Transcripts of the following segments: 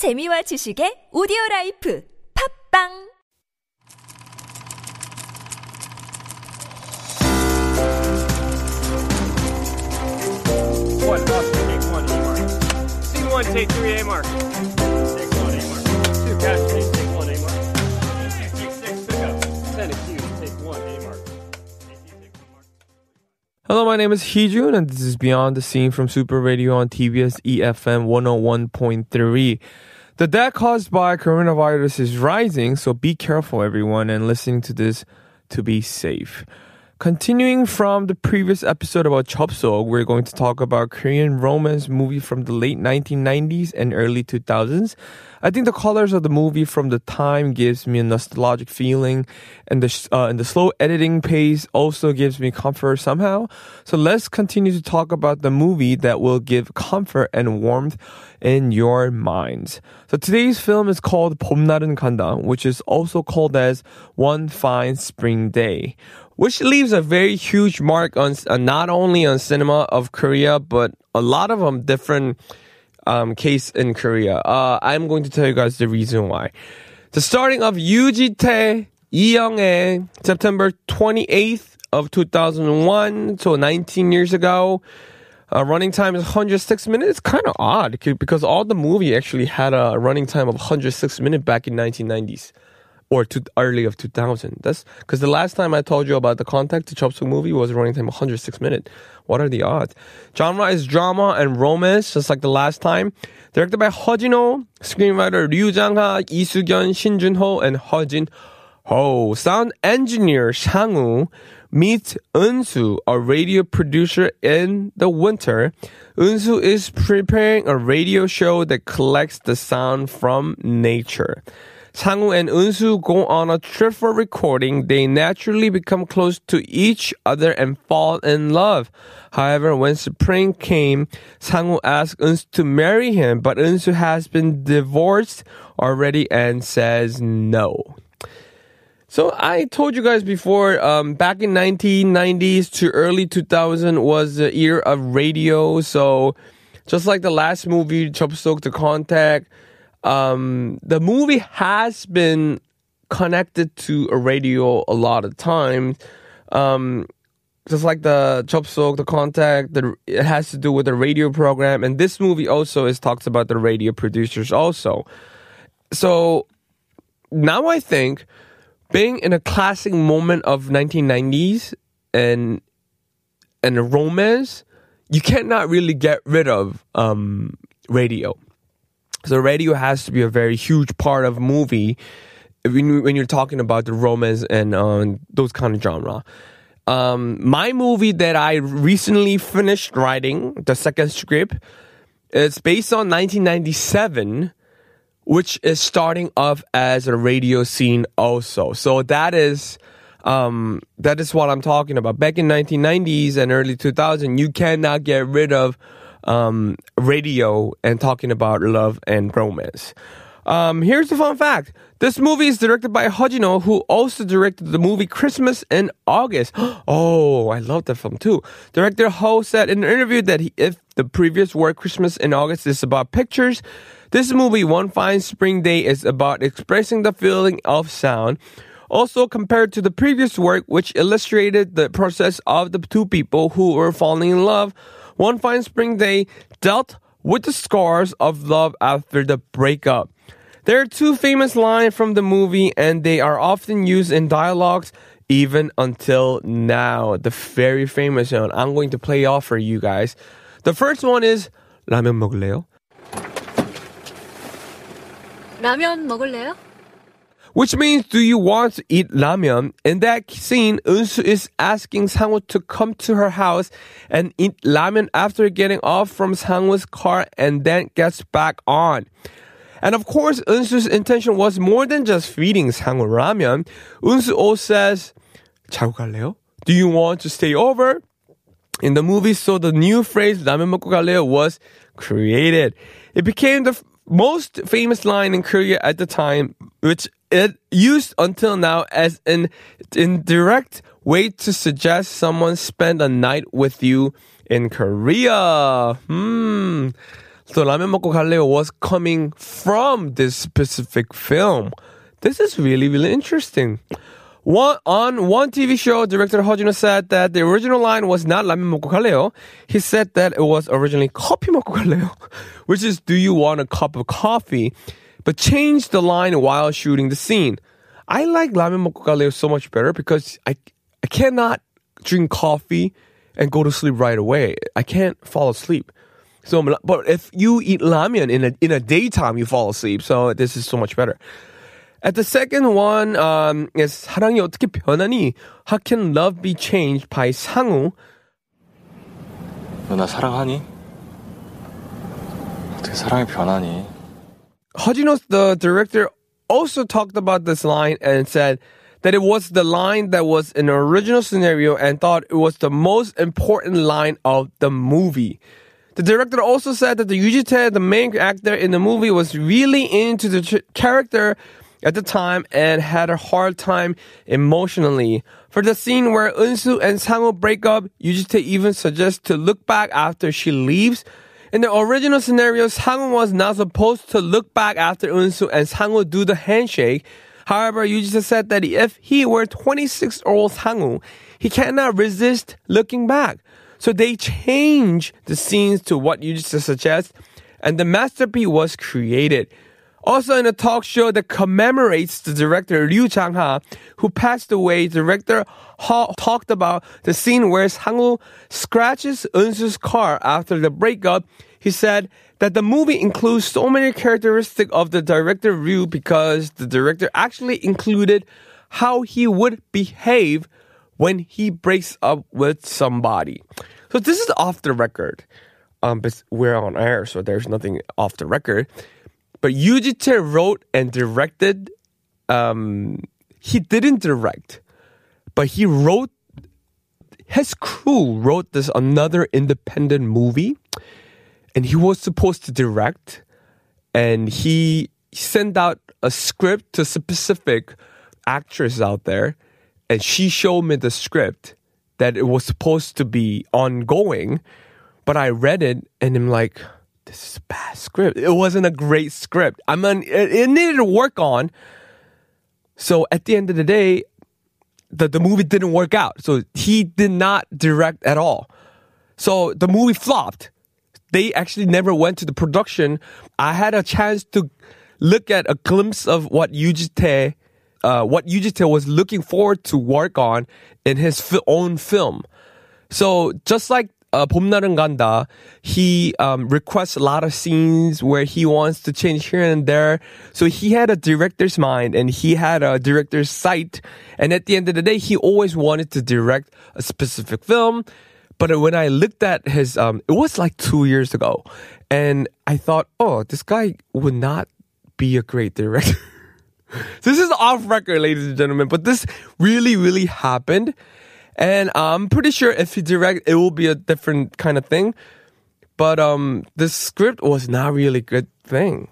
재미와 지식의 오디오 라이프 팝빵 One, Austin, take one, A mark. Scene one, take three, A mark. Take one, A mark. Two, cash, take, take one, A mark. Take six, pick up. Ten, accused, take one, A mark. Hello, my name is Heejun, and this is Beyond the Scene from Super Radio on TBS EFM 101.3. The death caused by coronavirus is rising, so be careful, everyone, and listening to this to be safe. Continuing from the previous episode about Chopsok, we're going to talk about Korean romance movie from the late 1990s and early 2000s. I think the colors of the movie from the time gives me a nostalgic feeling, and the uh, and the slow editing pace also gives me comfort somehow. So let's continue to talk about the movie that will give comfort and warmth in your minds. So today's film is called 봄날은 간다, which is also called as One Fine Spring Day which leaves a very huge mark on uh, not only on cinema of Korea, but a lot of them different um, case in Korea. Uh, I'm going to tell you guys the reason why. The starting of Yuji Ji-tae, Lee Young-ae, September 28th of 2001, so 19 years ago. Uh, running time is 106 minutes. It's kind of odd because all the movie actually had a running time of 106 minutes back in 1990s or to early of 2000. That's because the last time I told you about the Contact, the Chop movie was running time 106 minutes. What are the odds? Genre is drama and romance, just like the last time. Directed by Hur Jin-ho, screenwriter Ryu Jang-ha, Lee Soo-gyun, Shin Jun-ho, and Hur Jin-ho. Sound engineer Sangwoo meets Eunsu, a radio producer in the winter. Eunsu is preparing a radio show that collects the sound from nature. Sangwoo and Eunsu go on a trip for recording. They naturally become close to each other and fall in love. However, when spring came, Sangwoo asked Eunsu to marry him, but Eunsu has been divorced already and says no. So I told you guys before, um, back in 1990s to early 2000 was the year of radio. So just like the last movie, Chopsok, The Contact, um, the movie has been connected to a radio a lot of times. Um, just like the Chopsok, the contact, the, it has to do with the radio program. And this movie also is talks about the radio producers also. So now I think being in a classic moment of 1990s and and romance, you cannot really get rid of um, radio. So radio has to be a very huge part of movie when, when you're talking about the romance and uh, those kind of genre. Um, my movie that I recently finished writing, the second script, is based on 1997, which is starting off as a radio scene also. So that is um, that is what I'm talking about. Back in 1990s and early 2000, you cannot get rid of um, radio and talking about love and romance. Um, here's the fun fact. This movie is directed by Hur Jin-ho, who also directed the movie Christmas in August. Oh, I love that film too. Director Ho said in an interview that he, if the previous work Christmas in August is about pictures, this movie One Fine Spring Day is about expressing the feeling of sound. Also compared to the previous work, which illustrated the process of the two people who were falling in love, one fine spring day dealt with the scars of love after the breakup. There are two famous lines from the movie, and they are often used in dialogues even until now. The very famous one. I'm going to play off for you guys. The first one is 라면 먹을래요? 라면 먹을래요? Which means, do you want to eat ramyeon? In that scene, Eunsu is asking Sangwoo to come to her house and eat ramen after getting off from Sangwoo's car and then gets back on. And of course, Eunsu's intention was more than just feeding Sangwoo ramen. Eunsu also says, 자고 갈래요? Do you want to stay over? In the movie, so the new phrase 라면 먹고 갈래요 was created. It became the most famous line in Korea at the time, which it used until now as an indirect way to suggest someone spend a night with you in Korea. Hmm. So 라면 먹고 갈래요 was coming from this specific film. This is really, really interesting. One, on one TV show, director Hur Jin-ho said that the original line was not 라면 먹고 갈래요. He said that it was originally 커피 먹고 갈래요, which is do you want a cup of coffee, but changed the line while shooting the scene. I like 라면 먹고 갈래요 so much better because I, I cannot drink coffee and go to sleep right away. I can't fall asleep. So, but if you eat ramen in a, in a daytime, you fall asleep. So this is so much better. At the second one um, is 사랑이 어떻게 변하니? How can love be changed by 상우? 너나 사랑하니? 어떻게 사랑이 변하니? Hojinos, the director, also talked about this line and said that it was the line that was an original scenario and thought it was the most important line of the movie. The director also said that the Yoo Ji-tae, the main actor in the movie, was really into the ch- character at the time and had a hard time emotionally. For the scene where Eunsu and Sangwoo break up, Yoo Ji-tae even suggests to look back after she leaves. In the original scenario, Sangwoo was not supposed to look back after Eunsu and Sango do the handshake. However, Yoo Ji-tae said that if he were 26 year old Sangwoo, he cannot resist looking back. So they changed the scenes to what Yoo Ji-tae suggests, and the masterpiece was created. Also in a talk show that commemorates the director Ryu Jang-ha, who passed away, director Ha talked about the scene where Sangwoo scratches Eunsu's car after the breakup. He said that the movie includes so many characteristics of the director Liu because the director actually included how he would behave when he breaks up with somebody. So this is off the record. Um, but we're on air, so there's nothing off the record. But Yoo Ji-tae wrote and directed. Um, he didn't direct, but he wrote. His crew wrote this another independent movie, and he was supposed to direct, and he sent out a script to specific actress out there, and she showed me the script that it was supposed to be ongoing, but I read it and I'm like, this is a bad script. It wasn't a great script. I mean, it, it needed to work on. So at the end of the day, the, the movie didn't work out. So he did not direct at all. So the movie flopped. They actually never went to the production. I had a chance to look at a glimpse of what Yoo Ji-tae, uh, what Yoo Ji-tae was looking forward to work on in his own film. So just like uh, 봄날은 간다, he um, requests a lot of scenes where he wants to change here and there. So he had a director's mind and he had a director's sight. And at the end of the day, he always wanted to direct a specific film. But when I looked at his, um, it was like two years ago, and I thought, oh, this guy would not be a great director. this is off record, ladies and gentlemen, but this really, really happened. And I'm pretty sure if he direct, it will be a different kind of thing. But um, the script was not really a good thing.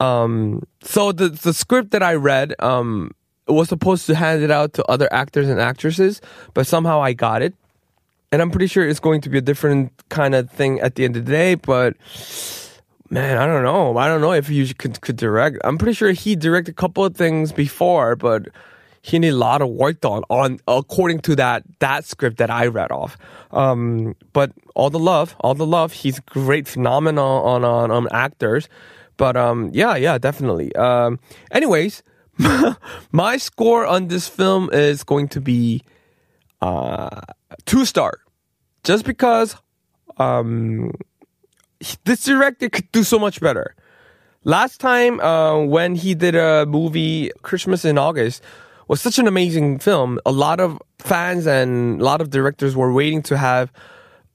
Um, so the the script that I read um, was supposed to hand it out to other actors and actresses, but somehow I got it. And I'm pretty sure it's going to be a different kind of thing at the end of the day, but man, I don't know. I don't know if he could, could direct. I'm pretty sure he directed a couple of things before, but he need a lot of work done on according to that that script that I read off. Um, but all the love, all the love. He's great, phenomenal on on, on actors. But um, yeah, yeah, definitely. Um, anyways, my score on this film is going to be uh, two star, just because um, this director could do so much better. Last time uh, when he did a movie, Christmas in August, was such an amazing film. A lot of fans and a lot of directors were waiting to have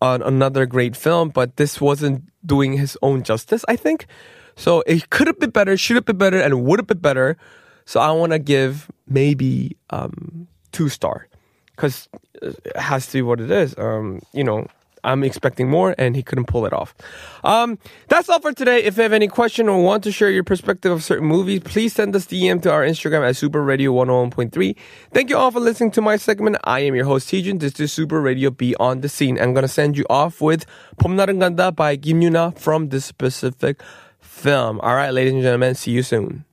an, another great film, but this wasn't doing his own justice, I think. So it could have been better, should have been better, and would have been better. So I want to give maybe um, two star because it has to be what it is. Um, you know, I'm expecting more, and he couldn't pull it off. Um, that's all for today. If you have any question or want to share your perspective of certain movies, please send us DM to our Instagram at Super Radio 101.3. Thank you all for listening to my segment. I am your host, Heejun. This is Super Radio Beyond the Scene. I'm going to send you off with 봄날은 간다 by Kim Yoon-ah from this specific film. All right, ladies and gentlemen, see you soon.